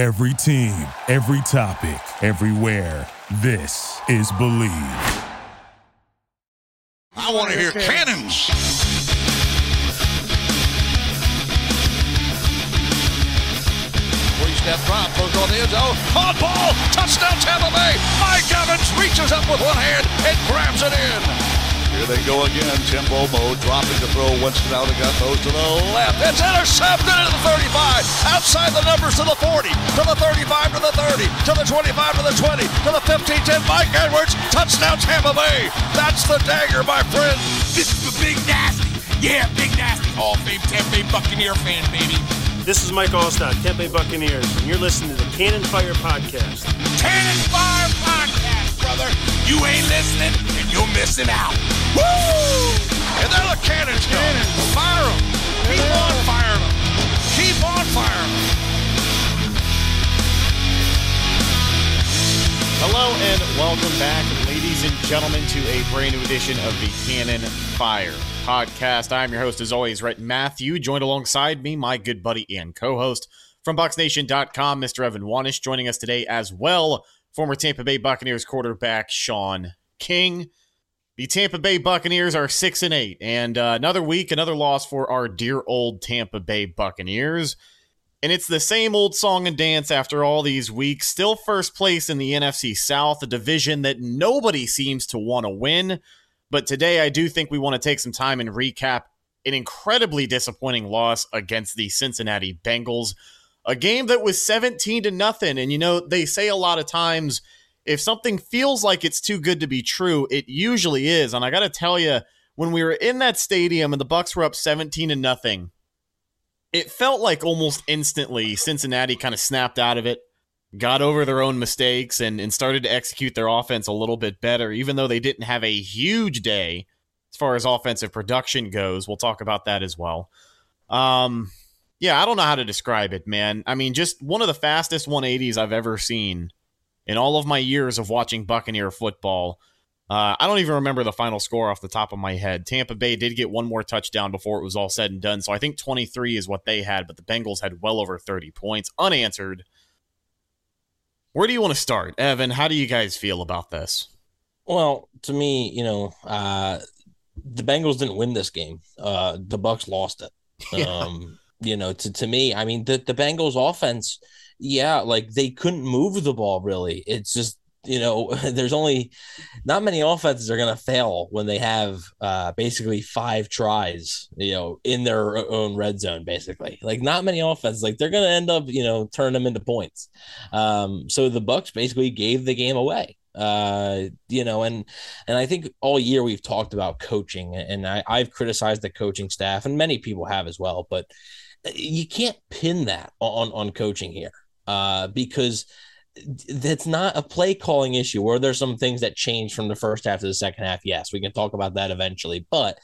Every team, every topic, everywhere. This is Bleav. I want to hear cannons. Three-step drop, goes on the end zone. On ball, touchdown Tampa Bay. Mike Evans reaches up with one hand and grabs it in. Here they go again. Timbo mode, dropping the throw. Winston out again, throws to the left. It's intercepted at the 35. Outside the numbers to the 40, to the 35, to the 30, to the 25, to the 20, to the 15, 10. Mike Edwards, touchdown Tampa Bay. That's the dagger, my friend. This is the Big Nasty. Yeah, Big Nasty. Hall of Fame Tampa Bay Buccaneer fan, baby. This is Mike Alstott, Tampa Bay Buccaneers, and you're listening to the Cannon Fire Podcast. Cannon Fire Podcast, brother. You ain't listening, and you're missing out. Woo! And there the cannons go. Fire them. Keep on firing them. Keep on firing them. Hello and welcome back, ladies and gentlemen, to a brand new edition of the Cannon Fire podcast. I'm your host, as always, Rhett Matthew, joined alongside me, my good buddy and co-host from BucsNation.com, Mr. Evan Wanish, joining us today as well, former Tampa Bay Buccaneers quarterback Shaun King. The Tampa Bay Buccaneers are six and eight, and uh, another week, another loss for our dear old Tampa Bay Buccaneers. And it's the same old song and dance after all these weeks. Still first place in the NFC South, a division that nobody seems to want to win. But today, I do think we want to take some time and recap an incredibly disappointing loss against the Cincinnati Bengals, a game that was 17 to nothing. And you know, they say a lot of times if something feels like it's too good to be true, it usually is. And I got to tell you, when we were in that stadium and the Bucks were up 17 to nothing, it felt like almost instantly Cincinnati kind of snapped out of it, got over their own mistakes, and, and started to execute their offense a little bit better, even though they didn't have a huge day as far as offensive production goes. We'll talk about that as well. Um, yeah, I don't know how to describe it, man. I mean, just one of the fastest 180s I've ever seen in all of my years of watching Buccaneer football. Uh, I don't even remember the final score off the top of my head. Tampa Bay did get one more touchdown before it was all said and done, so I think 23 is what they had, but the Bengals had well over 30 points unanswered. Where do you want to start, Evan? How do you guys feel about this? Well, to me, you know, uh, the Bengals didn't win this game. Uh, the Bucks lost it. Yeah. Um, you know, to, to me, I mean, the, the Bengals offense, yeah, like they couldn't move the ball really. It's just you know, there's only not many offenses are going to fail when they have uh, basically five tries, you know, in their own red zone, basically. Like, not many offenses, like, they're going to end up, you know, turn them into points. Um, so the Bucks basically gave the game away. Uh, you know, and and I think all year we've talked about coaching, and I, I've criticized the coaching staff, and many people have as well, but you can't pin that on on coaching here uh, because that's not a play calling issue. Or there's some things that change from the first half to the second half. Yes, we can talk about that eventually, but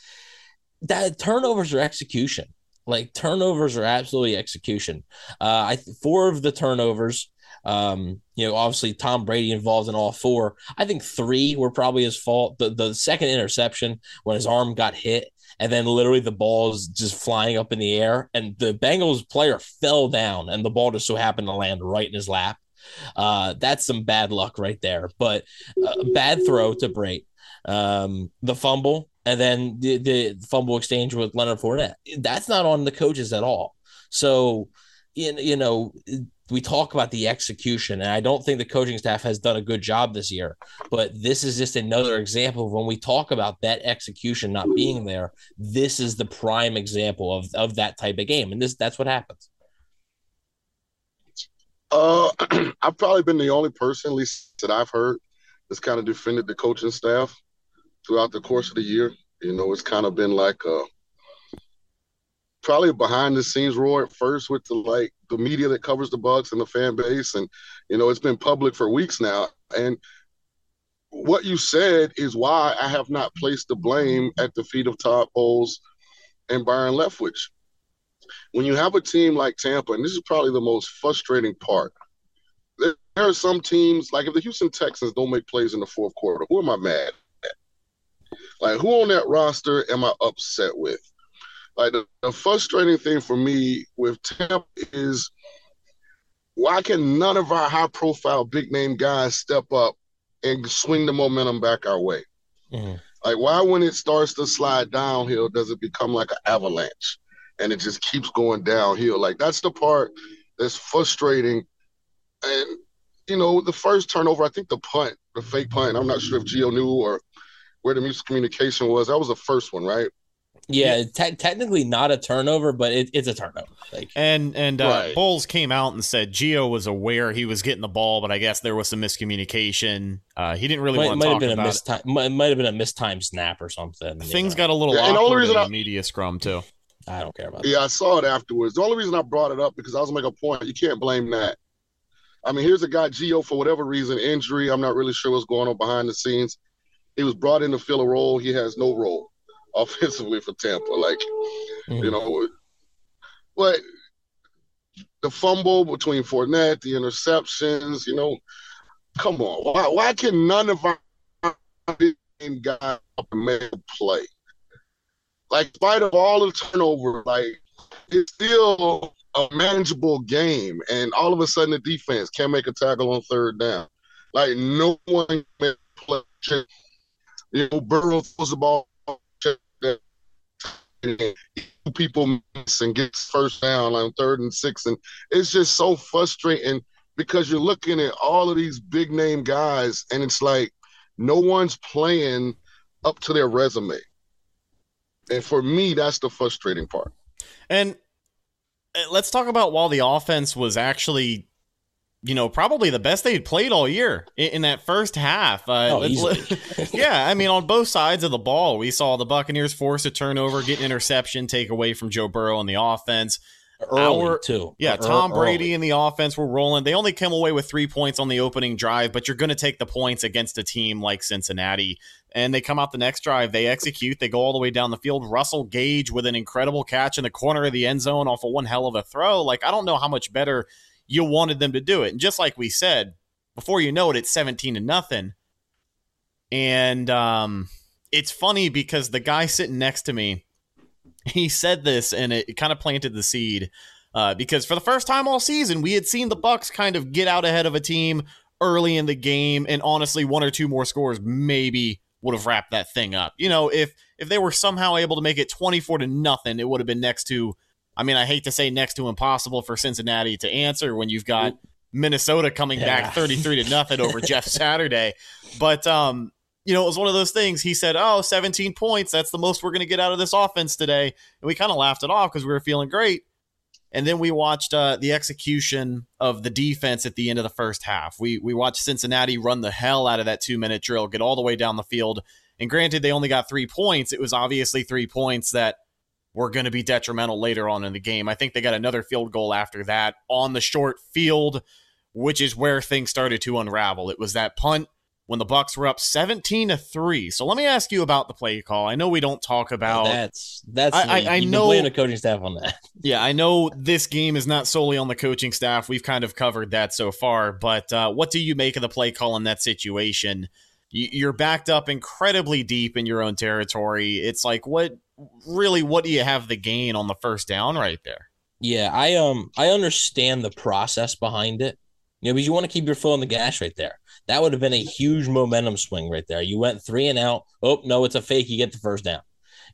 that turnovers are execution. Like turnovers are absolutely execution. Uh, I four of the turnovers. Um, you know, obviously Tom Brady involved in all four. I think three were probably his fault. The the second interception when his arm got hit and then literally the ball is just flying up in the air and the Bengals player fell down and the ball just so happened to land right in his lap. Uh, that's some bad luck right there, but a bad throw to Brate. Um, the fumble and then the, the fumble exchange with Leonard Fournette. That's not on the coaches at all. So, you know, we talk about the execution, and I don't think the coaching staff has done a good job this year. But this is just another example of when we talk about that execution not being there. This is the prime example of, of that type of game, and this that's what happens. Uh, I've probably been the only person, at least that I've heard, that's kind of defended the coaching staff throughout the course of the year. You know, it's kind of been like a probably behind the scenes roar at first with the like the media that covers the Bucks and the fan base, and you know, it's been public for weeks now. And what you said is why I have not placed the blame at the feet of Todd Bowles and Byron Leftwich when you have a team like Tampa, and this is probably the most frustrating part, there, there, are some teams, like if the Houston Texans don't make plays in the fourth quarter, who am I mad at? Like, who on that roster am I upset with? Like, the, the frustrating thing for me with Tampa is why can none of our high profile big name guys step up and swing the momentum back our way? Mhm. Like, why, when it starts to slide downhill, does it become like an avalanche and it just keeps going downhill? Like, that's the part that's frustrating. And, you know, the first turnover, I think the punt, the fake punt, I'm not sure if Gio knew or where the miscommunication was. That was the first one, right? Yeah, te- technically not a turnover, but it, it's a turnover. Like, And and uh, Right. Bowles came out and said Gio was aware he was getting the ball, but I guess there was some miscommunication. Uh, he didn't really might, want to talk been a about it. mistime. Might, might have been a mistimed snap or something. Things know. got a little Yeah, and the only awkward in reason the I- media scrum too. I don't care about Yeah, I saw it afterwards. The only reason I brought it up because I was making a point. You can't blame that. I mean, here's a guy, Gio, for whatever reason, injury. I'm not really sure what's going on behind the scenes. He was brought in to fill a role. He has no role offensively for Tampa. Like, Mhm. you know, but the fumble between Fournette, the interceptions, you know, come on. Why, why can none of our guys make a play? Like, in spite of all the turnover, like, it's still a manageable game. And all of a sudden, the defense can't make a tackle on third down. Like, no one can play. You know, Burrow throws the ball. People miss and gets first down on third and six. And it's just so frustrating because you're looking at all of these big name guys, and it's like no one's playing up to their resume. And for me, that's the frustrating part. And uh, let's talk about while the offense was actually, you know, probably the best they'd played all year in, in that first half. Uh, Oh, easily. yeah, I mean, on both sides of the ball, we saw the Buccaneers force a turnover, get an interception, take away from Joe Burrow on the offense. early Our- too. Yeah, Tom Brady and the offense were rolling. They only came away with three points on the opening drive, but you're going to take the points against a team like Cincinnati. And they come out the next drive, they execute, they go all the way down the field. Russell Gage with an incredible catch in the corner of the end zone off of one hell of a throw. Like, I don't know how much better you wanted them to do it. And just like we said, before you know it, it's 17 to nothing. And um, it's funny because the guy sitting next to me, he said this and it, kind of planted the seed. Uh, because for the first time all season, we had seen the Bucks kind of get out ahead of a team early in the game, and honestly, one or two more scores maybe would have wrapped that thing up. You know, if if they were somehow able to make it twenty four to nothing, it would have been next to. I mean, I hate to say next to impossible for Cincinnati to answer when you've got Minnesota coming Yeah. back thirty three to nothing over Jeff Saturday, but um. You know, it was one of those things. He said, Oh, 17 points. That's the most we're going to get out of this offense today. And we kind of laughed it off because we were feeling great. And then we watched uh, the execution of the defense at the end of the first half. We we watched Cincinnati run the hell out of that two minute drill, get all the way down the field. And granted, they only got three points. It was obviously three points that were going to be detrimental later on in the game. I think they got another field goal after that on the short field, which is where things started to unravel. It was that punt when the Bucks were up 17 to 3. So let me ask you about the play call. I know we don't talk about That's that's. I- I- I know- blame the coaching staff on that. Yeah, I know this game is not solely on the coaching staff. We've kind of covered that so far, but uh, what do you make of the play call in that situation? You- You're backed up incredibly deep in your own territory. It's like, what really, what do you have the gain on the first down right there? Yeah, I um I understand the process behind it. You know, because you want to keep your foot on the gas right there. That would have been a huge momentum swing right there. You went three and out. Oh no, it's a fake. You get the first down.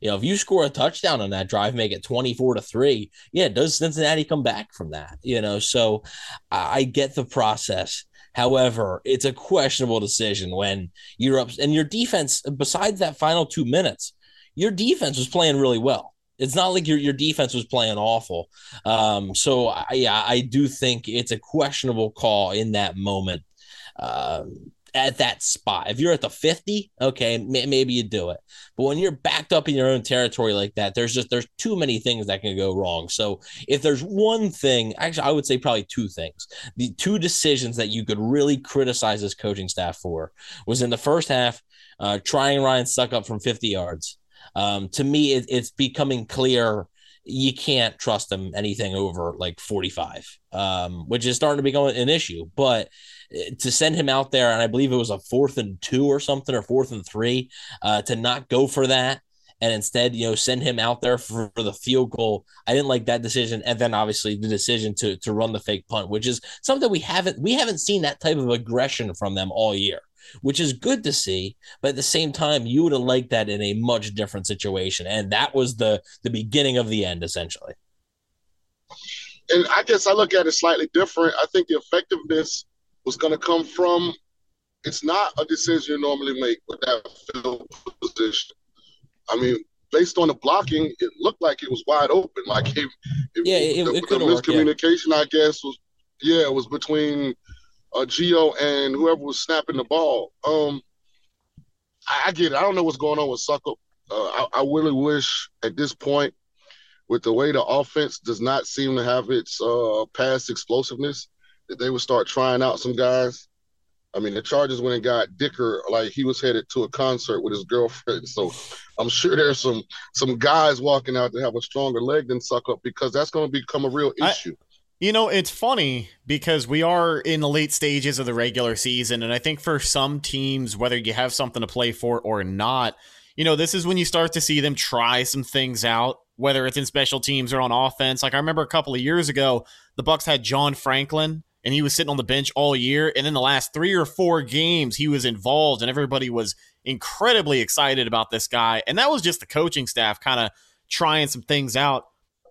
You know, if you score a touchdown on that drive, make it twenty four to three. Yeah, does Cincinnati come back from that? You know, so I get the process. However, it's a questionable decision when you're up and your defense. Besides that final two minutes, your defense was playing really well. It's not like your your defense was playing awful. Um, so I, yeah, I do think it's a questionable call in that moment. Um, at that spot, if you're at the 50, okay, may, maybe you do it. But when you're backed up in your own territory like that, there's just there's too many things that can go wrong. So if there's one thing, actually, I would say probably two things. The two decisions that you could really criticize this coaching staff for was in the first half, uh, trying Ryan Succop from 50 yards. Um, to me, it, it's becoming clear you can't trust them anything over like 45, um, which is starting to become an issue. But uh, to send him out there, and I believe it was a fourth and two or something, or fourth and three, uh, to not go for that and instead, you know, send him out there for, for, the field goal. I didn't like that decision. And then obviously the decision to to run the fake punt, which is something we haven't we haven't seen that type of aggression from them all year, which is good to see. But at the same time, you would have liked that in a much different situation. And that was the the beginning of the end, essentially. And I guess I look at it slightly different. I think the effectiveness was going to come from it's not a decision you normally make with that field position. I mean, based on the blocking, it looked like it was wide open. Like it, it yeah, it, the, it the miscommunication, work, yeah. I guess, was yeah, it was between uh, Gio and whoever was snapping the ball. Um, I, I get it. I don't know what's going on with Succop. Uh, I, I really wish at this point, with the way the offense does not seem to have its uh, past explosiveness, that they would start trying out some guys. I mean, the Chargers went and got Dicker like he was headed to a concert with his girlfriend. So I'm sure there's some some guys walking out that have a stronger leg than Succop because that's going to become a real issue. I, you know, it's funny because we are in the late stages of the regular season, and I think for some teams, whether you have something to play for or not, you know, this is when you start to see them try some things out, whether it's in special teams or on offense. Like I remember a couple of years ago, the Bucks had John Franklin and he was sitting on the bench all year. And in the last three or four games, he was involved, and everybody was incredibly excited about this guy. And that was just the coaching staff kind of trying some things out.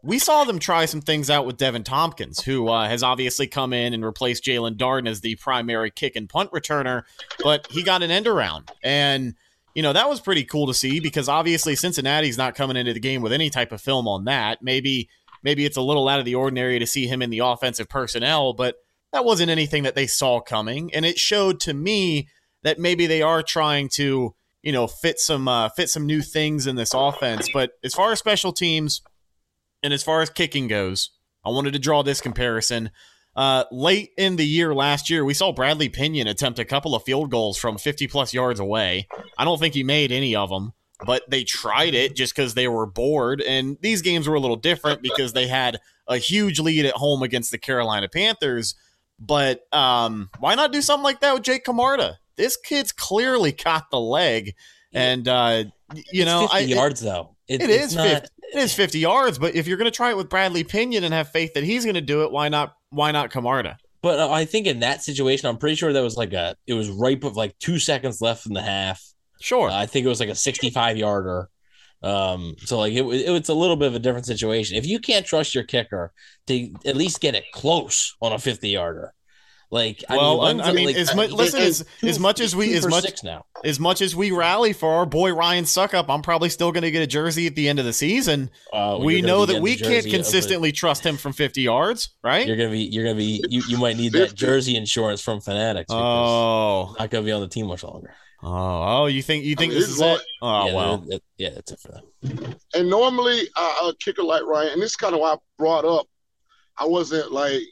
We saw them try some things out with Deven Thompkins, who uh, has obviously come in and replaced Jaelon Darden as the primary kick and punt returner, but he got an end around. And, you know, that was pretty cool to see because obviously Cincinnati's not coming into the game with any type of film on that. Maybe maybe it's a little out of the ordinary to see him in the offensive personnel, but that wasn't anything that they saw coming, and it showed to me that maybe they are trying to you know fit some uh, fit some new things in this offense. But as far as special teams and as far as kicking goes, I wanted to draw this comparison. Uh, late in the year last year, we saw Bradley Pinion attempt a couple of field goals from 50 plus yards away. I don't think he made any of them, but they tried it just because they were bored. And these games were a little different because they had a huge lead at home against the Carolina Panthers. But um, why not do something like that with Jake Camarda? This kid's clearly got the leg, and uh, you it's know, 50 I, yards though. It, it is not... 50, it is 50 yards, but if you're going to try it with Bradley Pinion and have faith that he's going to do it, why not? Why not Camarda? But uh, I think in that situation, I'm pretty sure that was like a it was right with like two seconds left in the half. Sure, uh, I think it was like a 65 yarder. Um, so like it, it, it's a little bit of a different situation. If you can't trust your kicker to at least get it close on a 50 yarder, like well, I mean, I mean like, as much listen as, as much as we as much now as much as we rally for our boy Ryan Succop, I'm probably still going to get a jersey at the end of the season. Uh, we know that we can't consistently trust him from 50 yards, right? You're gonna be you're gonna be you, you might need that jersey insurance from Fanatics. Oh, not gonna be on the team much longer. Oh, oh, you think you think I mean, this is it? Oh, yeah, well, yeah, that's it for them. And normally, uh, a kicker like Ryan, and this is kind of why I brought up. I wasn't like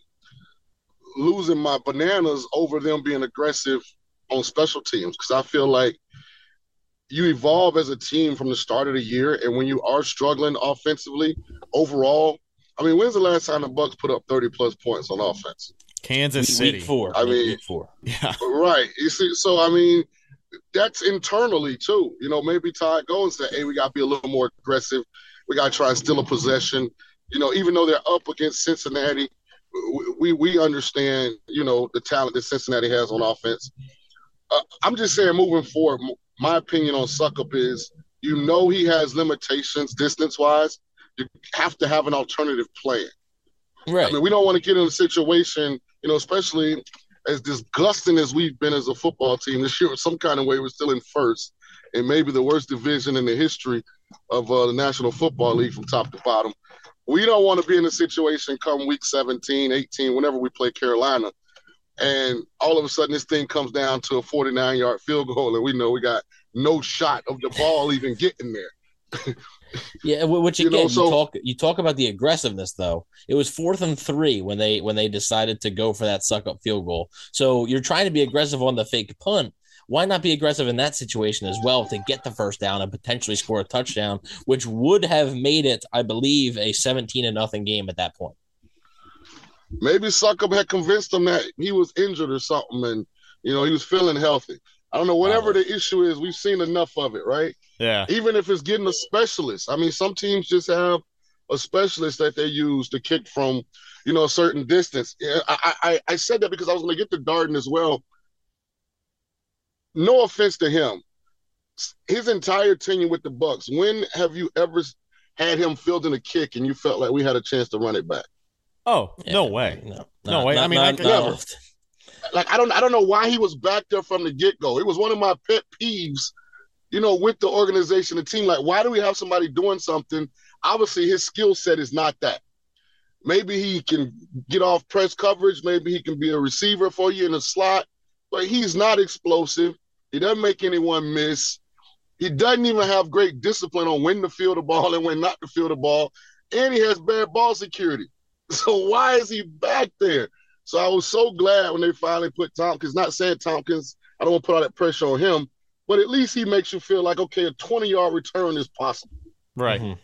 losing my bananas over them being aggressive on special teams because I feel like you evolve as a team from the start of the year, and when you are struggling offensively overall, I mean, when's the last time the Bucks put up thirty plus points on offense? Kansas City. Week four. I mean, week four. Yeah. Right. You see, so I mean, that's internally too. You know, maybe Todd Golden said, "Hey, we got to be a little more aggressive. We got to try and steal a possession." You know, even though they're up against Cincinnati, we we understand. You know, the talent that Cincinnati has on offense. Uh, I'm just saying, moving forward, my opinion on Succop is, you know, he has limitations distance wise. You have to have an alternative plan. Right. I mean, we don't want to get in a situation, you know, especially as disgusting as we've been as a football team this year, some kind of way we're still in first and maybe the worst division in the history of uh, the National Football League from top to bottom. We don't want to be in a situation come week 17, 18, whenever we play Carolina, and all of a sudden this thing comes down to a 49 yard field goal, and we know we got no shot of the ball even getting there. yeah, which again, you, know, so, you, talk you talk about the aggressiveness though. It was fourth and three when they when they decided to go for that Succop field goal. So you're trying to be aggressive on the fake punt. Why not be aggressive in that situation as well to get the first down and potentially score a touchdown, which would have made it, I believe, a 17 and nothing game at that point. Maybe Succop had convinced him that he was injured or something, and you know he was feeling healthy. I don't know whatever the issue is. We've seen enough of it, right? Yeah. Even if it's getting a specialist. I mean, some teams just have a specialist that they use to kick from, you know, a certain distance. I I, I said that because I was going to get to Darden as well. No offense to him, his entire tenure with the Bucks. When have you ever had him fielding a kick and you felt like we had a chance to run it back? Oh Yeah, no way. No, No not- way. I mean, not- I could not never. often. Like I don't I don't know why he was back there from the get go. It was one of my pet peeves, you know, with the organization, the team. Like, why do we have somebody doing something? Obviously, his skill set is not that. Maybe he can get off press coverage. Maybe he can be a receiver for you in the slot, but he's not explosive. He doesn't make anyone miss. He doesn't even have great discipline on when to field the ball and when not to field the ball. And he has bad ball security. So why is he back there? So I was so glad when they finally put Thompkins, not saying Thompkins, I don't want to put all that pressure on him, but at least he makes you feel like, okay, a 20 yard return is possible. Right. Mhm.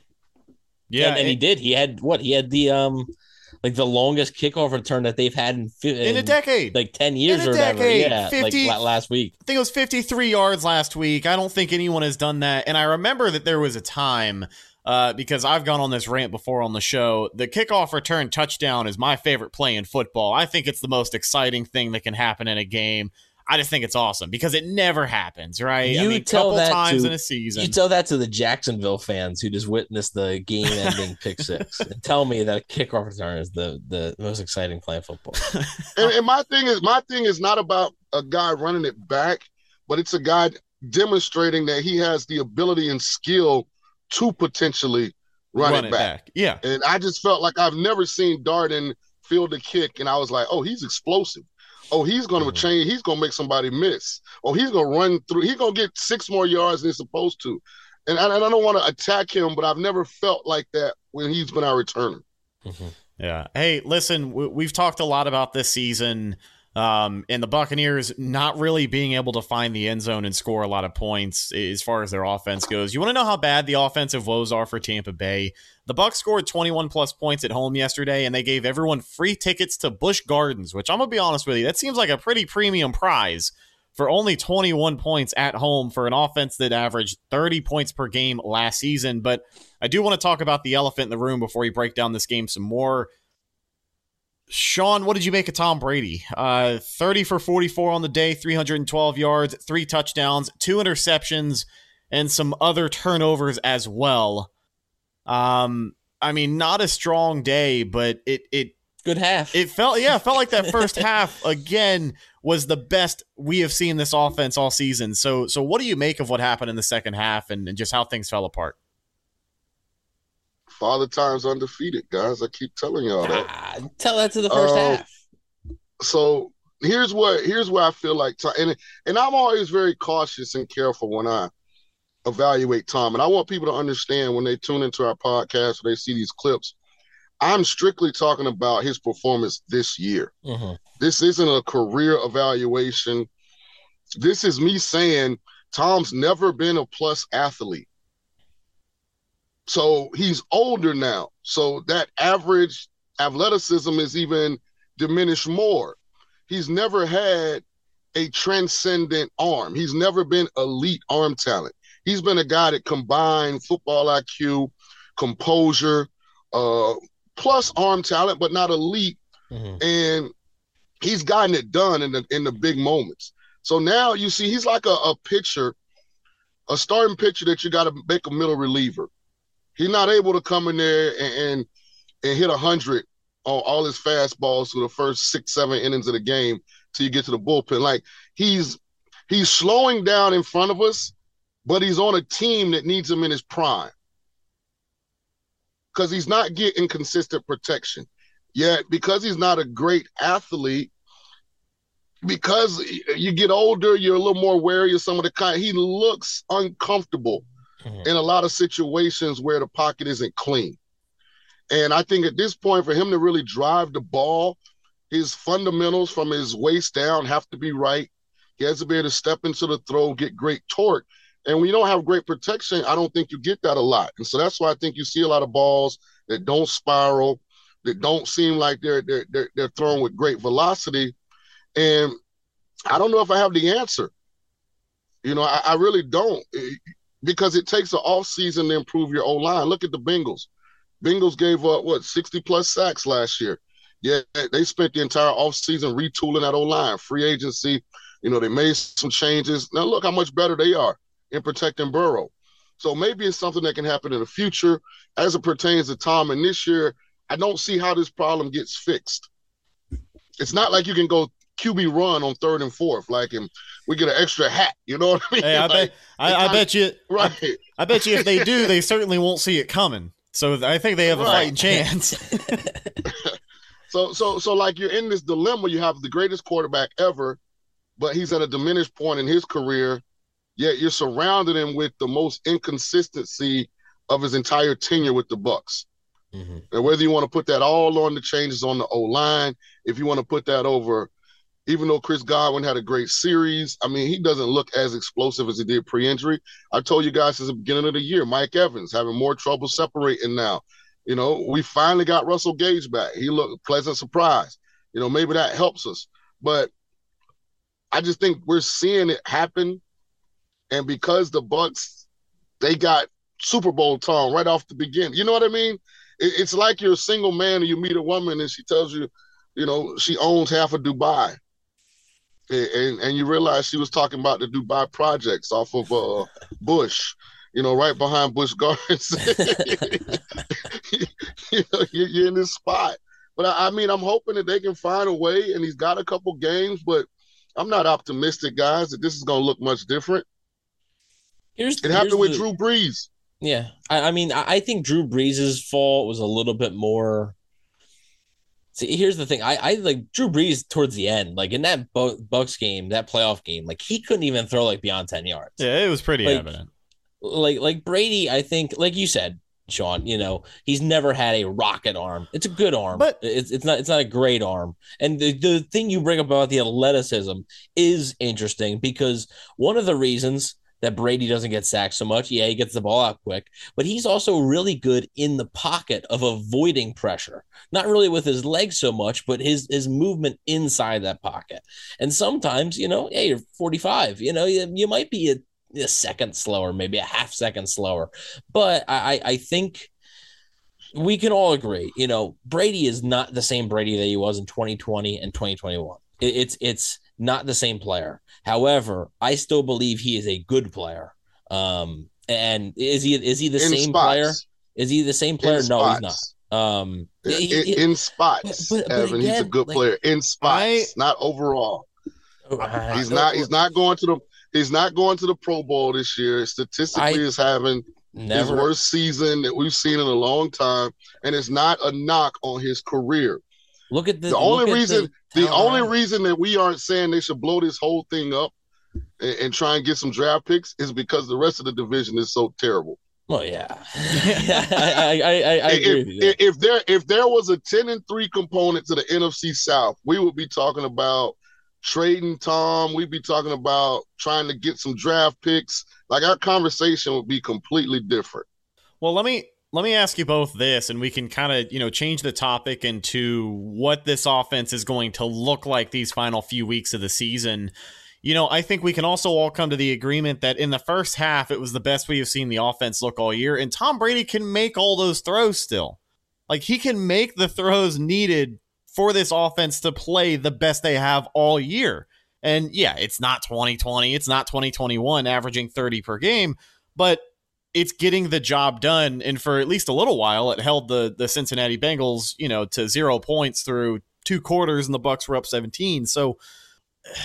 Yeah. and, and he did. He had what? He had the um, like the longest kickoff return that they've had in, fi- in a decade. like ten years In a or whatever. decade. Yeah, 50 like last week. I think it was 53 yards last week. I don't think anyone has done that. And I remember that there was a time uh, because I've gone on this rant before on the show. The kickoff return touchdown is my favorite play in football. I think it's the most exciting thing that can happen in a game. I just think it's awesome because it never happens, right? I You mean, tell couple that times to- in a season. You tell that to the Jacksonville fans who just witnessed the game-ending pick six, and tell me that kickoff return is the the most exciting play in football. And, and my thing is, my thing is not about a guy running it back, but it's a guy demonstrating that he has the ability and skill to potentially run, it, back. Yeah. And I just felt like I've never seen Darden field a kick, and I was like, oh, he's explosive. Oh, he's going to Mhm. change. He's going to make somebody miss. Oh, he's going to run through. He's going to get six more yards than he's supposed to. And I, and I don't want to attack him, but I've never felt like that when he's been our returner. Yeah. Hey, listen, we, we've talked a lot about this season um, and the Buccaneers not really being able to find the end zone and score a lot of points as far as their offense goes. You want to know how bad the offensive woes are for Tampa Bay? The Bucks scored 21 plus points at home yesterday, and they gave everyone free tickets to Busch Gardens, which I'm gonna be honest with you, that seems like a pretty premium prize for only 21 points at home for an offense that averaged 30 points per game last season. But I do want to talk about the elephant in the room before we break down this game some more. Shaun, what did you make of Tom Brady? Uh, 30 for 44 on the day, 312 yards, three touchdowns, two interceptions, and some other turnovers as well. Um, I mean, not a strong day, but it it Good half. it felt yeah, it felt like that first half again was the best we have seen this offense all season. So so what do you make of what happened in the second half and, and just how things fell apart? Father time's undefeated, guys. I keep telling y'all that. Ah, tell that to the first Uh, half. so here's what here's where I feel like Tom, and and I'm always very cautious and careful when I evaluate Tom, and I want people to understand when they tune into our podcast or they see these clips. I'm strictly talking about his performance this year. Mhm. This isn't a career evaluation. This is me saying Tom's never been a plus athlete. So he's older now. So that average athleticism is even diminished more. He's never had a transcendent arm. He's never been elite arm talent. He's been a guy that combined football IQ, composure, uh, plus arm talent, but not elite. Mhm. And he's gotten it done in the in the big moments. So now you see he's like a, a pitcher, a starting pitcher that you got to make a middle reliever. He's not able to come in there and and, and hit hundred on all his fastballs for the first six, seven innings of the game till you get to the bullpen. Like he's he's slowing down in front of us, but he's on a team that needs him in his prime. Because he's not getting consistent protection. Yet, because he's not a great athlete, because you get older, you're a little more wary of some of the kind. He looks uncomfortable Mhm. in a lot of situations where the pocket isn't clean. And I think at this point, for him to really drive the ball, his fundamentals from his waist down have to be right. He has to be able to step into the throw, get great torque. And when you don't have great protection, I don't think you get that a lot. And so that's why I think you see a lot of balls that don't spiral, that don't seem like they're they're they're, they're thrown with great velocity. And I don't know if I have the answer. You know, I, I really don't because it takes an off season to improve your O line. Look at the Bengals. Bengals gave up what 60 plus sacks last year. Yeah, they spent the entire offseason retooling that O line, free agency. You know, they made some changes. Now look how much better they are in protecting Burrow. So maybe it's something that can happen in the future. As it pertains to Tom and this year, I don't see how this problem gets fixed. It's not like you can go QB run on third and fourth, like and we get an extra hat. You know what I mean? Hey, I like, bet I, I bet you right. I, I bet you if they do, they certainly won't see it coming. So I think they have a Right. fighting chance. So so so like you're in this dilemma. You have the greatest quarterback ever, but he's at a diminished point in his career. Yet you're surrounding him with the most inconsistency of his entire tenure with the Bucks. Mhm. And whether you want to put that all on the changes on the O line, if you want to put that over, even though Chris Godwin had a great series, I mean, he doesn't look as explosive as he did pre injury. I told you guys since the beginning of the year, Mike Evans having more trouble separating now. You know, we finally got Russell Gage back. He looked pleasant surprise. You know, maybe that helps us. But I just think we're seeing it happen. And because the Bucks, they got Super Bowl Tom right off the beginning. You know what I mean? It's like you're a single man and you meet a woman and she tells you, you know, she owns half of Dubai. And, and, you realize she was talking about the Dubai projects off of uh, Busch, you know, right behind Busch Gardens. you know, you're, you're in this spot. But I, I mean, I'm hoping that they can find a way, and he's got a couple games, but I'm not optimistic, guys, that this is going to look much different. Here's It happened here's with the- Drew Brees. Yeah, I, I mean, I, I think Drew Brees' fall was a little bit more. See, here's the thing. I, I like Drew Brees towards the end, like in that Bu- Bucks game, that playoff game, like he couldn't even throw like beyond ten yards. yeah, it was pretty Like, evident. Like like Brady, I think, like you said, Shaun, you know, he's never had a rocket arm. It's a good arm, But- it's it's not it's not a great arm. And the the thing you bring up about the athleticism is interesting because one of the reasons that Brady doesn't get sacked so much, yeah, he gets the ball out quick, but he's also really good in the pocket of avoiding pressure. Not really with his legs so much, but his his movement inside that pocket. And sometimes, you know, hey, you're 45, you know, you, you might be a, a second slower, maybe a half second slower. But I, I I think we can all agree, you know, Brady is not the same Brady that he was in 2020 and 2021. It, it's it's not the same player. However, I still believe he is a good player. Um, and is he is he the in same spots. player? Is he the same player? In No, he's not. Um, In, he- he- in spots, but- but Evan. he's a good like- player. In spots, I- not overall. uh, He's not. He's not going to the. He's not going to the Pro Bowl this year. Statistically, is having his worst season that we've seen in a long time, and it's not a knock on his career. Look at the, The only reason, the, talent only around. reason that we aren't saying they should blow this whole thing up and, and try and get some draft picks is because the rest of the division is so terrible. Oh yeah, I, I, I, I, I agree if, with you. there. if, if there if there was a ten and three component to the NFC South, we would be talking about trading Tom. We'd be talking about trying to get some draft picks. Like our conversation would be completely different. Well, let me let me ask you both this, and we can kind of you know change the topic into what this offense is going to look like these final few weeks of the season. You know, I think we can also all come to the agreement that in the first half, it was the best we have seen the offense look all year, and Tom Brady can make all those throws still. Like he can make the throws needed for this offense to play the best they have all year. And yeah, it's not 2020, it's not 2021 averaging 30 per game, but it's getting the job done. And for at least a little while, it held the the Cincinnati Bengals, you know, to zero points through two quarters, and the Bucks were up 17. So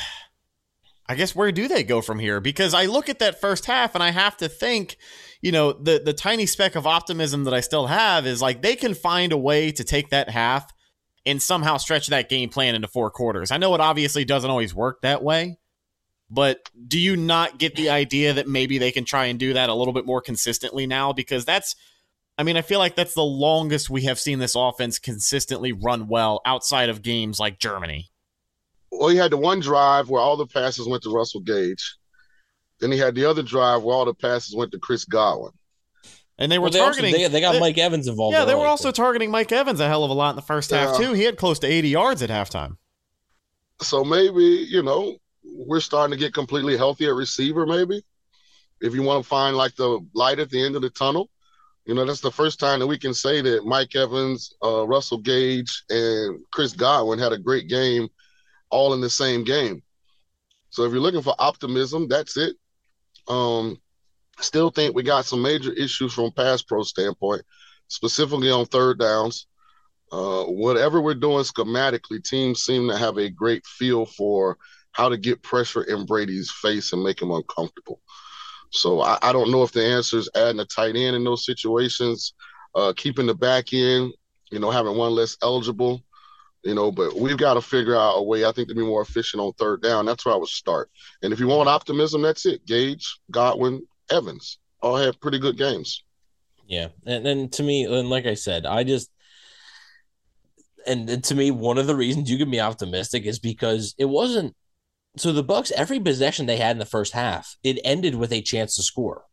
I guess where do they go from here? Because I look at that first half and I have to think, you know, the the tiny speck of optimism that I still have is like they can find a way to take that half and somehow stretch that game plan into four quarters. I know it obviously doesn't always work that way, but do you not get the idea that maybe they can try and do that a little bit more consistently now? Because that's, I mean, I feel like that's the longest we have seen this offense consistently run well outside of games like Germany. Well, he had the one drive where all the passes went to Russell Gage. Then he had the other drive where all the passes went to Chris Godwin. And they were they, also, targeting. they, they got they- Mike Evans involved. yeah, they were early, also too. targeting Mike Evans a hell of a lot in the first half too. He had close to 80 yards at halftime. So maybe, you know, we're starting to get completely healthy at receiver, maybe. If you want to find like the light at the end of the tunnel, you know, that's the first time that we can say that Mike Evans, uh, Russell Gage, and Chris Godwin had a great game all in the same game. So if you're looking for optimism, that's it. Um, still think we got some major issues from pass pro standpoint, specifically on third downs. Uh, whatever we're doing schematically, teams seem to have a great feel for how to get pressure in Brady's face and make him uncomfortable. So I, I don't know if the answer is adding a tight end in those situations, uh, keeping the back end, you know, having one less eligible, you know, but we've got to figure out a way, I think, to be more efficient on third down. That's where I would start. And if you want optimism, that's it. Gage, Godwin, Evans all had pretty good games. Yeah. And then to me, and like I said, I just, and to me, one of the reasons you can be optimistic is because it wasn't so the Bucks, every possession they had in the first half, it ended with a chance to score.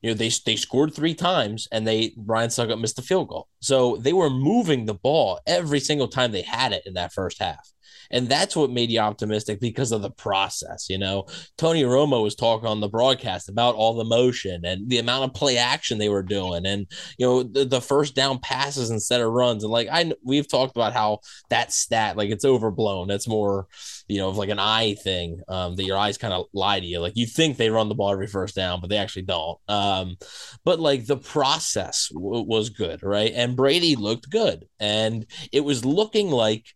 You know, they they scored three times and they Ryan Succop missed a field goal. So they were moving the ball every single time they had it in that first half. And that's what made you optimistic because of the process. You know, Tony Romo was talking on the broadcast about all the motion and the amount of play action they were doing, and you know the, the first down passes instead of runs. And like I, we've talked about how that stat, like it's overblown. That's more, you know, of like an eye thing um, that your eyes kind of lie to you. Like you think they run the ball every first down, but they actually don't. Um, but like the process w- was good, right? And Brady looked good, and it was looking like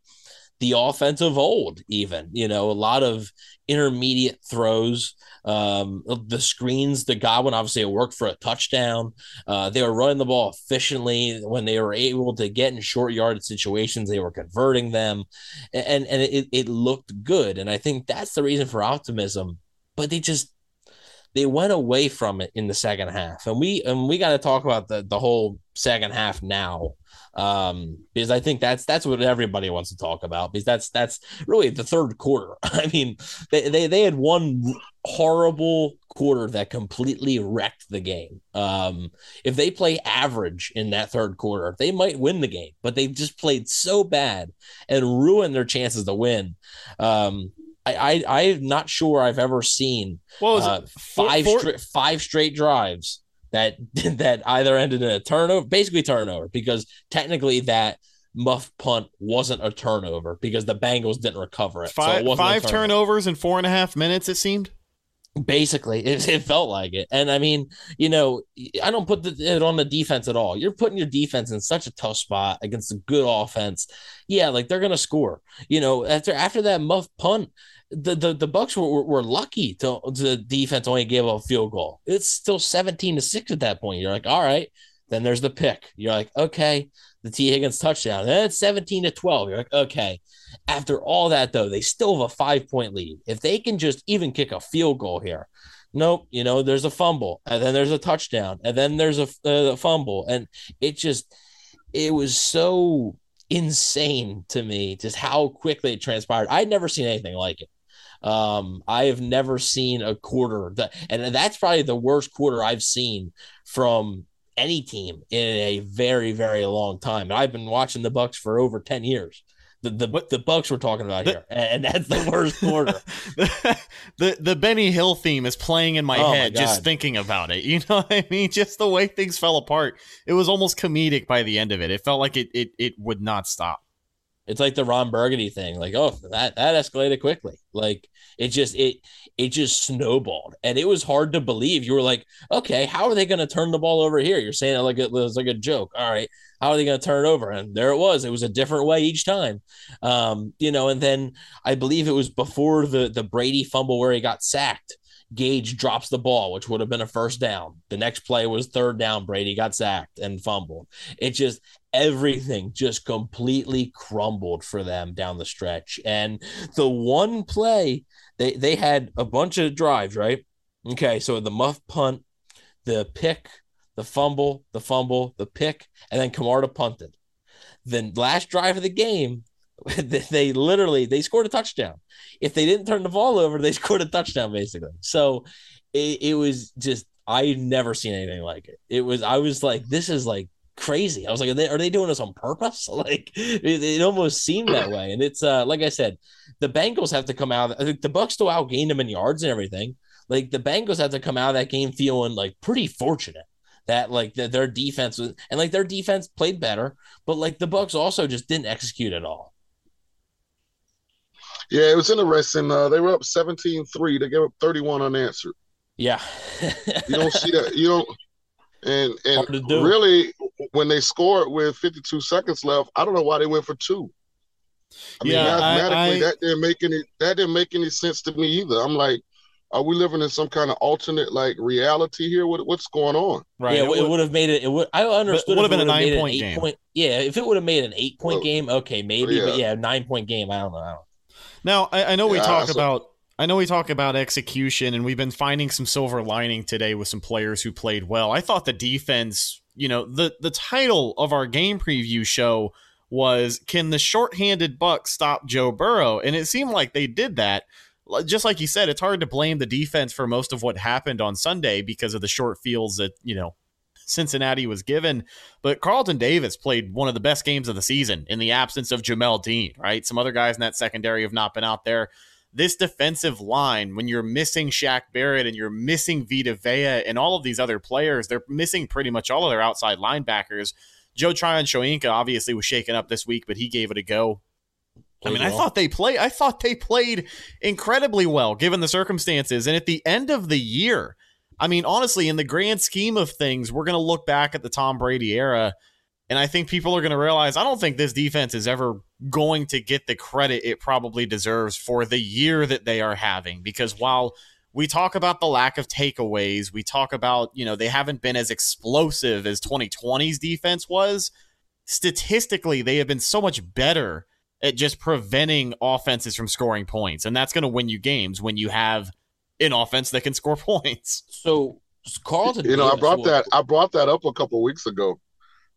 the offensive old, even, you know, a lot of intermediate throws. Um, the screens, the Godwin obviously worked for a touchdown. Uh, they were running the ball efficiently when they were able to get in short yarded situations. They were converting them, and and it, it looked good. And I think that's the reason for optimism. But they just they went away from it in the second half, and we and we got to talk about the the whole second half now um, because I think that's that's what everybody wants to talk about because that's that's really the third quarter. I mean, they they, they had one horrible quarter that completely wrecked the game. Um, if they play average in that third quarter, they might win the game, but they just played so bad and ruined their chances to win. Um, I, I I'm not sure I've ever seen uh, five four, four? five straight drives that that either ended in a turnover, basically turnover, because technically that muff punt wasn't a turnover because the Bengals didn't recover it. Five, so it five turnovers in four and a half minutes, it seemed. Basically, it, it felt like it. And I mean, you know, I don't put the, it on the defense at all. You're putting your defense in such a tough spot against a good offense. Yeah, like they're going to score. You know, after after that muff punt, the the, the Bucks were, were, lucky to the defense only gave up a field goal. It's still 17 to 6 at that point. You're like, all right, then there's the pick. You're like, okay, the Tee Higgins touchdown. Then it's 17 to 12. You're like, okay. After all that, though, they still have a five point lead. If they can just even kick a field goal here, nope, you know, there's a fumble, and then there's a touchdown, and then there's a, uh, a fumble. And it just, it was so insane to me just how quickly it transpired. I'd never seen anything like it. Um, I have never seen a quarter that, and that's probably the worst quarter I've seen from any team in a very, very long time. And I've been watching the Bucks for over 10 years. The the, what? the Bucks we're talking about here, and that's the worst quarter. the, the the Benny Hill theme is playing in my oh head my just thinking about it. You know what I mean? Just the way things fell apart. It was almost comedic by the end of it. It felt like it it it would not stop. It's like the Ron Burgundy thing. Like, oh, that that escalated quickly. Like it just it it just snowballed, and it was hard to believe. You were like, okay, how are they going to turn the ball over here? You're saying it like it was like a joke. All right, how are they going to turn it over? And there it was. It was a different way each time. Um, you know, and then I believe it was before the the Brady fumble where he got sacked. Gage drops the ball, which would have been a first down. The next play was third down. Brady got sacked and fumbled. It just everything just completely crumbled for them down the stretch. And the one play they they had a bunch of drives, right? Okay, so the muff punt, the pick, the fumble, the fumble, the pick, and then Camarda punted. The last drive of the game, they literally they scored a touchdown. If they didn't turn the ball over, they scored a touchdown basically. So it, it was just I never seen anything like it. It was I was like, this is like crazy. I was like, are they, are they doing this on purpose? Like it, it almost seemed that way. And it's uh, like I said, the Bengals have to come out. I think the Bucks still outgained them in yards and everything. Like the Bengals have to come out of that game feeling like pretty fortunate that like that their defense was and like their defense played better, but like the Bucks also just didn't execute at all. Yeah, it was interesting. Uh, they were up 17-3. They gave up 31 unanswered. Yeah. you don't see that. You don't and Hard to and do. really when they scored with 52 seconds left, I don't know why they went for two. I mean, Yeah, I- mathematically, I- that didn't make any that didn't make any sense to me either. I'm like, are we living in some kind of alternate like reality here? What what's going on? Right. Yeah, It it, would- would have made it. It would. I understood. would've been a nine-point game. eight-point- Yeah, if it would have made an eight-point Well, oh, game, okay, maybe. But yeah. yeah, nine-point game. I don't know. I don't Now, I, I know we Yeah, talk so- about I know we talk about execution, and we've been finding some silver lining today with some players who played well. I thought the defense, you know, the the title of our game preview show was "Can the shorthanded Bucs stop Joe Burrow?" And it seemed like they did that. Just like you said, it's hard to blame the defense for most of what happened on Sunday because of the short fields that you know Cincinnati was given. But Carlton Davis played one of the best games of the season in the absence of Jamel Dean, right? Some other guys in that secondary have not been out there. This defensive line, when you're missing Shaq Barrett and you're missing Vita Vea and all of these other players, they're missing pretty much all of their outside linebackers. Joe Tryon-Shoyinka obviously was shaken up this week, but he gave it a go. I mean, I thought they play. I thought they played incredibly well given the circumstances. And at the end of the year, I mean, honestly, in the grand scheme of things, we're going to look back at the Tom Brady era, and I think people are going to realize I don't think this defense is ever going to get the credit it probably deserves for the year that they are having. Because while we talk about the lack of takeaways, we talk about, you know, they haven't been as explosive as 2020's defense was. Statistically, they have been so much better at just preventing offenses from scoring points. And that's going to win you games when you have an offense that can score points. So Carlton, You know, I brought that I brought that up a couple weeks ago.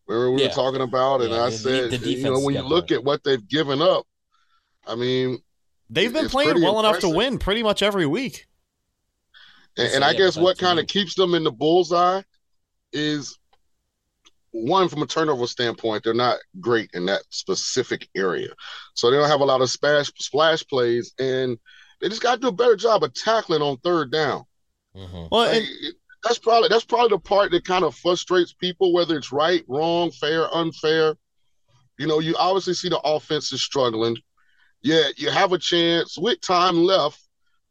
Remember we Yeah. were talking about, it, and Yeah, I said, the you know, when you look at what they've given up, I mean, They've been playing pretty well enough to win pretty much every week. And, and I guess what kind of keeps them in the bullseye is one from a turnover standpoint, they're not great in that specific area. So they don't have a lot of splash splash plays and they just got to do a better job of tackling on third down. Mhm. Well, Like, and, it- that's probably that's probably the part that kind of frustrates people, whether it's right, wrong, fair, unfair. You know, you obviously see the offense is struggling. Yeah, you have a chance with time left,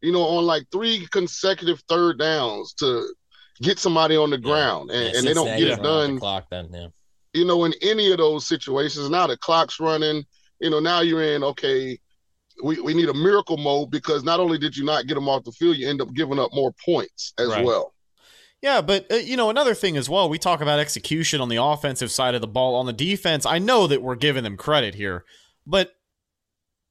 you know, on like three consecutive third downs to get somebody on the ground, and, Yeah, and they don't get it out the done. Clock then, yeah. You know, in any of those situations, now the clock's running. You know, now you're in okay. We, we need a miracle mode because not only did you not get them off the field, you end up giving up more points as Right. well. Yeah, but uh, you know another thing as well. We talk about execution on the offensive side of the ball. On the defense, I know that we're giving them credit here, but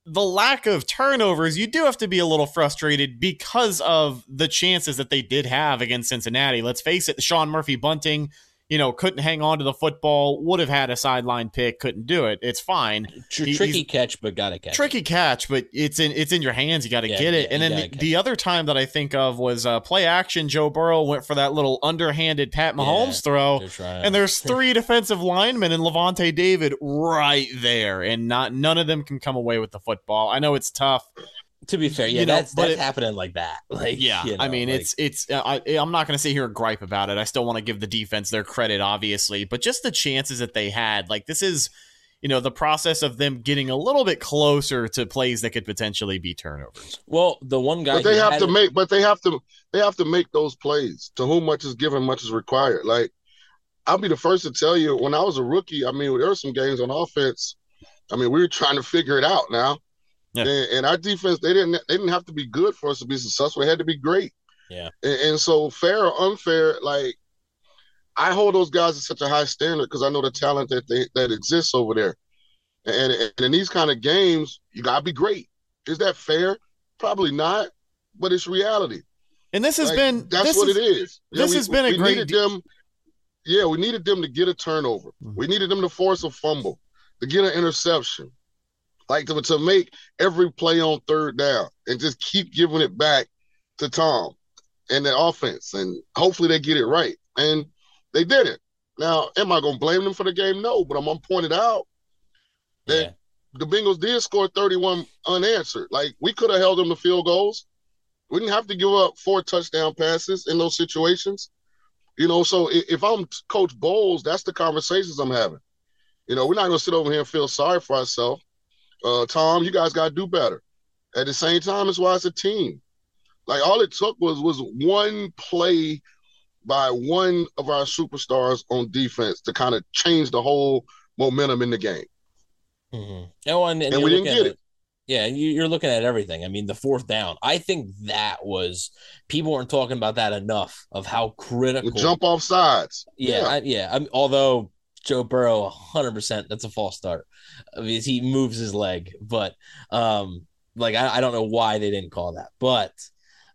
the lack of turnovers, you do have to be a little frustrated because of the chances that they did have against Cincinnati. Let's face it, Sean Murphy-Bunting, you know, couldn't hang on to the football, would have had a sideline pick, couldn't do it. It's fine. Tr- He- tricky catch, but got to catch. it. tricky catch, but it's in it's in your hands. You got to Yeah, get it. yeah, and then the, the other time that I think of was uh, play action. Joe Burrow went for that little underhanded Pat Mahomes Yeah, throw, and there's three defensive linemen and Lavonte David right there, and not none of them can come away with the football. I know it's tough. To be fair, yeah, you know, that's but that's it- happening like that. Like, Yeah, you I mean like- it's it's. Uh, I, I'm not going to sit here and gripe about it. I still want to give the defense their credit, obviously, but just the chances that they had, like this is. You know, the process of them getting a little bit closer to plays that could potentially be turnovers. well, the one guy but they have had to it- make but they have to they have to make those plays to whom much is given much is required like i'll be the first to tell you when i was a rookie i mean there were some games on offense i mean we were trying to figure it out now Yeah. and, and our defense they didn't they didn't have to be good for us to be successful it had to be great Yeah. and, and so fair or unfair like i hold those guys at such a high standard because i know the talent that they that exists over there and, and in these kind of games you got to be great is that fair probably not but it's reality. And this has Like, been that's what is, it is. this has been a we great needed de- them. Yeah, we needed them to get a turnover. Mhm. We needed them to force a fumble, to get an interception, like to, to make every play on third down and just keep giving it back to Tom and the offense, and hopefully they get it right. And they did it. Now, am I going to blame them for the game? No, but I'm going to point it out that Yeah. the Bengals did score 31 unanswered. Like we could have held them to field goals. We didn't have to give up four touchdown passes in those situations. You know, so if I'm Coach Bowles, that's the conversations I'm having. You know, we're not going to sit over here and feel sorry for ourselves. Uh, Tom, you guys got to do better. At the same time, it's why it's a team. Like all it took was was one play by one of our superstars on defense to kind of change the whole momentum in the game. Mm-hmm. Oh, and, and, And we didn't get at- Yeah, you, you're looking at everything. I mean, the fourth down. I think that was people weren't talking about that enough of how critical. The jump off sides. Yeah, I, yeah. I, although Joe Burrow, 100, percent that's a false start because he moves his leg. But um, like I, I don't know why they didn't call that. But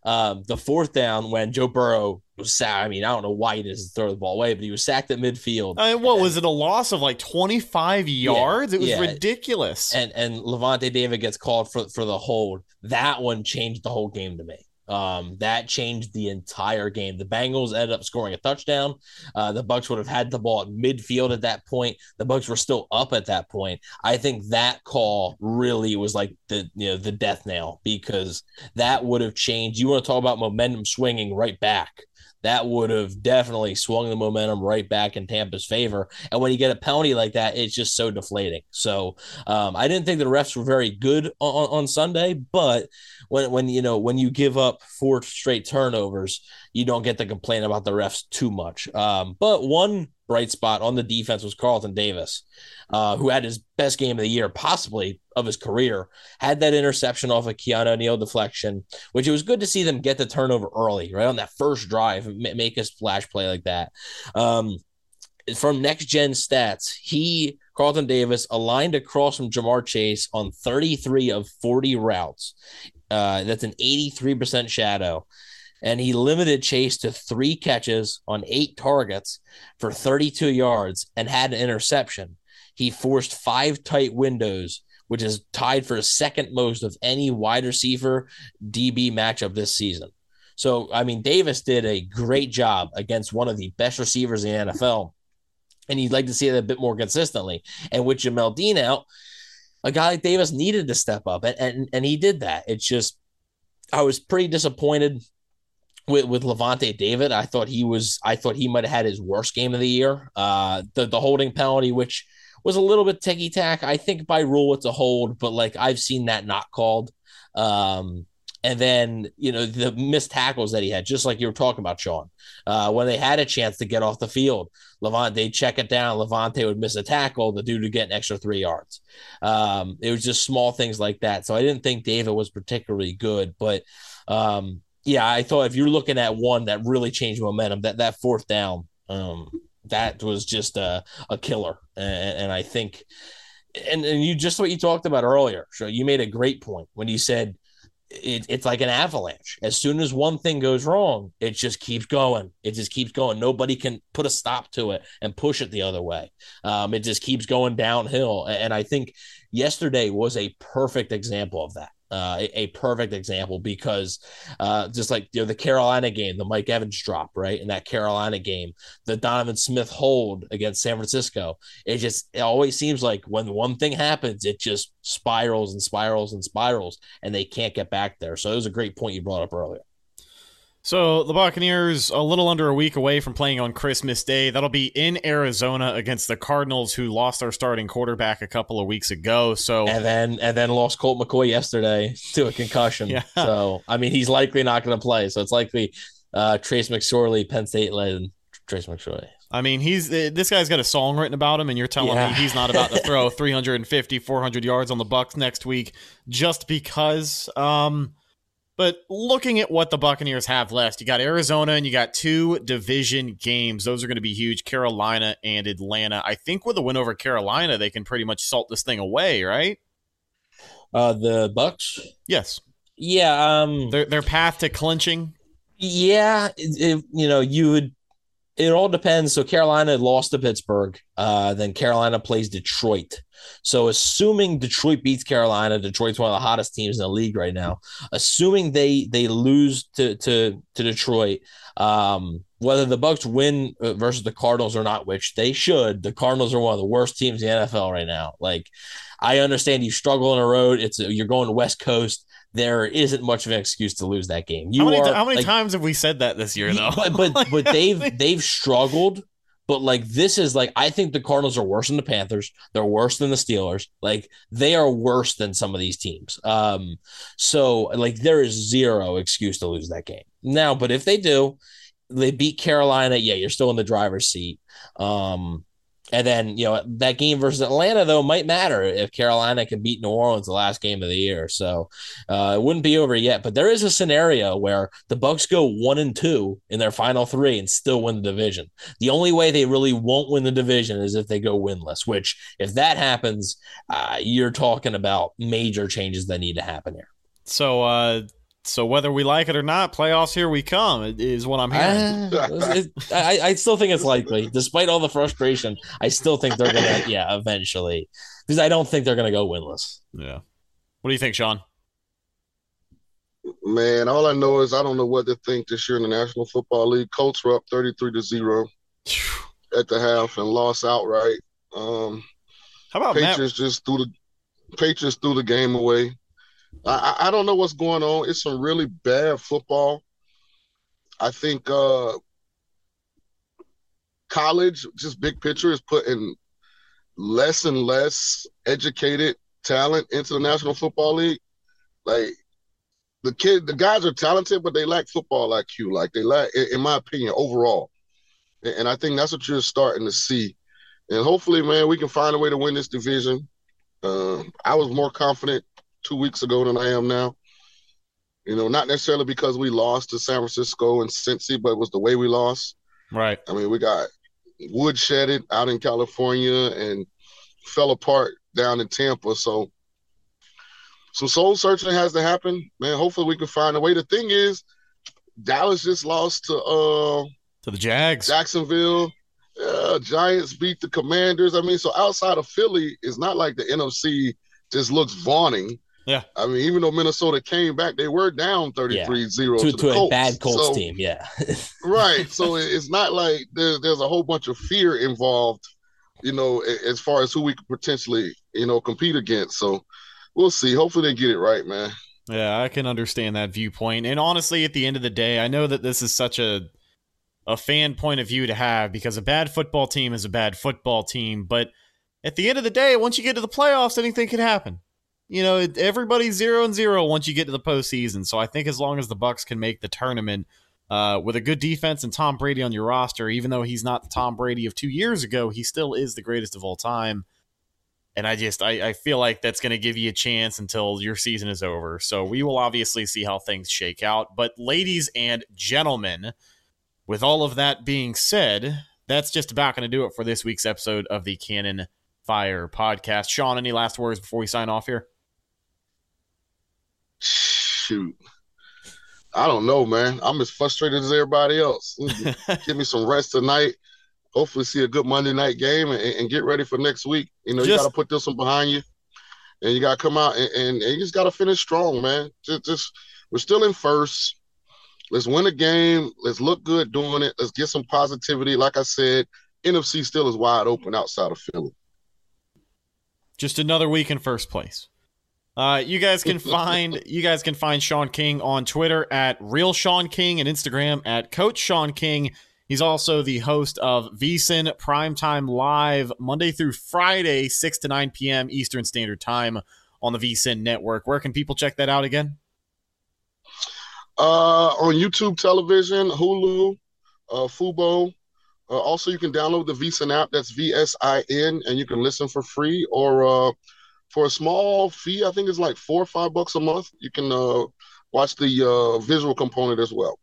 um, the fourth down when Joe Burrow was sacked. I mean, I don't know why he didn't throw the ball away, but he was sacked at midfield. I mean, what was it? A loss of like 25 yards? it was yeah. ridiculous. and and Lavonte David gets called for for the hold. That one changed the whole game to me. Um, that changed the entire game. The Bengals ended up scoring a touchdown. Uh, the Bucs would have had the ball at midfield at that point. The Bucs were still up at that point. I think that call really was like the you know the death nail because that would have changed. You want to talk about momentum swinging right back. That would have definitely swung the momentum right back in Tampa's favor. And when you get a penalty like that, it's just so deflating. So um, I didn't think the refs were very good on, on Sunday, but when when you know when you give up four straight turnovers, you don't get to complain about the refs too much. Um, but one bright spot on the defense was Carlton Davis, uh, who had his best game of the year, possibly of his career. Had that interception off a Keanu O'Neal deflection, which it was good to see them get the turnover early, right on that first drive, make a splash play like that. Um, from next gen stats, he Carlton Davis aligned across from Ja'Marr Chase on 33 of 40 routes. Uh, that's an 83% shadow. And he limited Chase to three catches on eight targets for 32 yards and had an interception. He forced five tight windows, which is tied for second most of any wide receiver DB matchup this season. So, I mean, Davis did a great job against one of the best receivers in the NFL. And you'd like to see it a bit more consistently. And with Jamel Dean out, a guy like Davis needed to step up, and, and, and he did that. It's just, I was pretty disappointed with, with Lavonte David. I thought he was, I thought he might have had his worst game of the year. Uh, the, the holding penalty, which was a little bit ticky tack. I think by rule it's a hold, but like I've seen that not called. Um, and then you know the missed tackles that he had, just like you were talking about, Shaun. Uh, when they had a chance to get off the field, Lavonte they'd check it down. Lavonte would miss a tackle, the dude would get an extra three yards. Um, it was just small things like that. So I didn't think David was particularly good, but um, yeah, I thought if you're looking at one that really changed momentum, that that fourth down, um, that was just a, a killer. And, and I think, and, and you just what you talked about earlier. So you made a great point when you said it, it's like an avalanche. As soon as one thing goes wrong, it just keeps going. It just keeps going. Nobody can put a stop to it and push it the other way. Um, it just keeps going downhill. And I think yesterday was a perfect example of that. Uh, a, perfect example because uh, just like you know the Carolina game, the Mike Evans drop, right? In that Carolina game, the Donovan Smith hold against San Francisco. It just it always seems like when one thing happens, it just spirals and spirals and spirals, and they can't get back there. So it was a great point you brought up earlier. So the Buccaneers a little under a week away from playing on Christmas Day. That'll be in Arizona against the Cardinals, who lost their starting quarterback a couple of weeks ago. So and then and then lost Colt McCoy yesterday to a concussion. Yeah. So I mean, he's likely not going to play. So it's likely uh, Trace McSorley, Penn State led Trace McSorley. I mean, he's uh, this guy's got a song written about him, and you're telling Yeah. me he's not about to throw 350, 400 yards on the Bucs next week just because. Um, but looking at what the Buccaneers have left, you got Arizona and you got two division games. Those are going to be huge. Carolina and Atlanta. I think with a win over Carolina, they can pretty much salt this thing away, right? Uh, the Bucs. Yes, Yeah. Um. their their path to clinching. Yeah. It, it- you know, you would. It all depends. So Carolina lost to Pittsburgh. Uh, then Carolina plays Detroit. So assuming Detroit beats Carolina, Detroit's one of the hottest teams in the league right now. Assuming they they lose to to to Detroit, um, whether the Bucs win uh, versus the Cardinals or not, which they should. The Cardinals are one of the worst teams in the NFL right now. Like, I understand you struggle on the road. It's you're going to West Coast. There isn't much of an excuse to lose that game. You how many, are, how many like, times have we said that this year, though? But but, but they've they've struggled. But like this is like I think the Cardinals are worse than the Panthers. They're worse than the Steelers. Like they are worse than some of these teams. Um, so like there is zero excuse to lose that game now. But if they do, they beat Carolina. Yeah, you're still in the driver's seat. Um, and then, you know, that game versus Atlanta, though, might matter if Carolina can beat New Orleans the last game of the year. So uh, it wouldn't be over yet. But there is a scenario where the Bucs go one and two in their final three and still win the division. The only way they really won't win the division is if they go winless, which, if that happens, uh, you're talking about major changes that need to happen here. So, uh, so whether we like it or not, playoffs here we come is what I'm hearing. Uh, I, I still think it's likely, despite all the frustration. I still think they're gonna, yeah, eventually, because I don't think they're gonna go winless. Yeah. What do you think, Shaun? Man, all I know is I don't know what to think this year in the National Football League. Colts were up thirty-three to zero at the half and lost outright. Um, How about Patriots Matt? just threw the Patriots threw the game away. I, I don't know what's going on. It's some really bad football. I think uh, college, just big picture, is putting less and less educated talent into the National Football League. Like the kid, the guys are talented, but they lack football IQ. Like they lack, in my opinion, overall. And I think that's what you're starting to see. And hopefully, man, we can find a way to win this division. Uh, I was more confident two weeks ago than I am now. You know, not necessarily because we lost to San Francisco and Cincy, but it was the way we lost. Right. I mean, we got woodshedded out in California and fell apart down in Tampa. So some soul searching has to happen, man. Hopefully, we can find a way. The thing is, Dallas just lost to uh to the Jags, Jacksonville. Uh, Giants beat the Commanders. I mean, so outside of Philly, it's not like the NFC just looks vaunting. Yeah. I mean, even though Minnesota came back, they were down 33 0 to, to, to the Colts. a bad Colts So- team. Yeah. right. So it's not like there's there's a whole bunch of fear involved, you know, as far as who we could potentially, you know, compete against. So we'll see. Hopefully they get it right, man. Yeah, I can understand that viewpoint. And honestly, at the end of the day, I know that this is such a a fan point of view to have because a bad football team is a bad football team, but at the end of the day, once you get to the playoffs, anything can happen. You know, everybody's zero and zero once you get to the postseason. So I think as long as the Bucs can make the tournament uh, with a good defense and Tom Brady on your roster, even though he's not the Tom Brady of two years ago, he still is the greatest of all time. And I just I, I feel like that's going to give you a chance until your season is over. So we will obviously see how things shake out. But ladies and gentlemen, with all of that being said, that's just about going to do it for this week's episode of the Cannon Fire podcast. Shaun, any last words before we sign off here? Shoot. I don't know, man. I'm as frustrated as everybody else. Give me some rest tonight. Hopefully, see a good Monday night game and, and get ready for next week. You know, you got to put this one behind you, and you got to come out and, and, and you just got to finish strong, man. Just, just we're still in first. Let's win a game. Let's look good doing it. Let's get some positivity. Like I said, NFC still is wide open outside of Philly. just another week in first place. Uh, you guys can find you guys can find Shaun King on Twitter at real Shaun King and Instagram at Coach Shaun King. He's also the host of VSIN Primetime Live Monday through Friday, six to nine p.m. Eastern Standard Time on the VSIN network. Where can people check that out again? Uh, on YouTube television, Hulu, uh, Fubo. Uh, also, you can download the VSIN app. That's V S I N, and you can listen for free or uh, for a small fee. I think it's like four or five bucks a month. You can uh, watch the uh, visual component as well.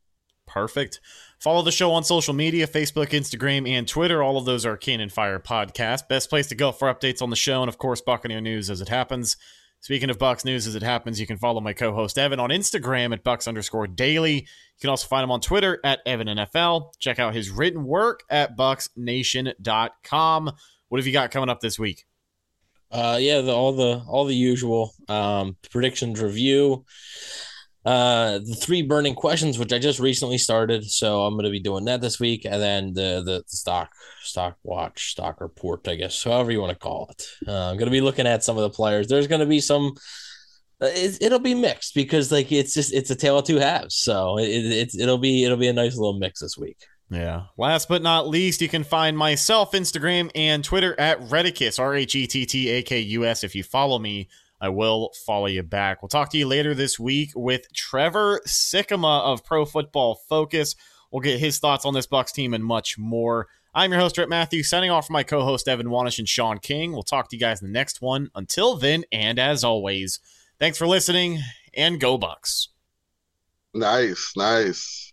Perfect. Follow the show on social media Facebook, Instagram, and Twitter. All of those are Cannon Fire Podcast. Best place to go for updates on the show and, of course, Buccaneer News as it happens. Speaking of Bucs News as it happens, you can follow my co host Evan on Instagram at Bucks underscore daily. You can also find him on Twitter at Evan NFL. Check out his written work at BucsNation.com. What have you got coming up this week? Uh, yeah, the, all the all the usual um, predictions review. uh, the three burning questions, which I just recently started. So I'm going to be doing that this week, and then the the stock stock watch stock report, I guess, however you want to call it. Uh, I'm going to be looking at some of the players. There's going to be some. Uh, it, will be mixed because like it's just it's a tale of two halves. So it, it it'll be it'll be a nice little mix this week. Yeah. Last but not least, you can find myself Instagram and Twitter at Rhettakus, R H E T T A K U S. If you follow me, I will follow you back. We'll talk to you later this week with Trevor Sikkema of Pro Football Focus. We'll get his thoughts on this Bucs team and much more. I'm your host, Rhett Matthew, signing off for my co host, Evan Wanish and Shaun King. We'll talk to you guys in the next one. Until then, and as always, thanks for listening and go Bucs. Nice, nice.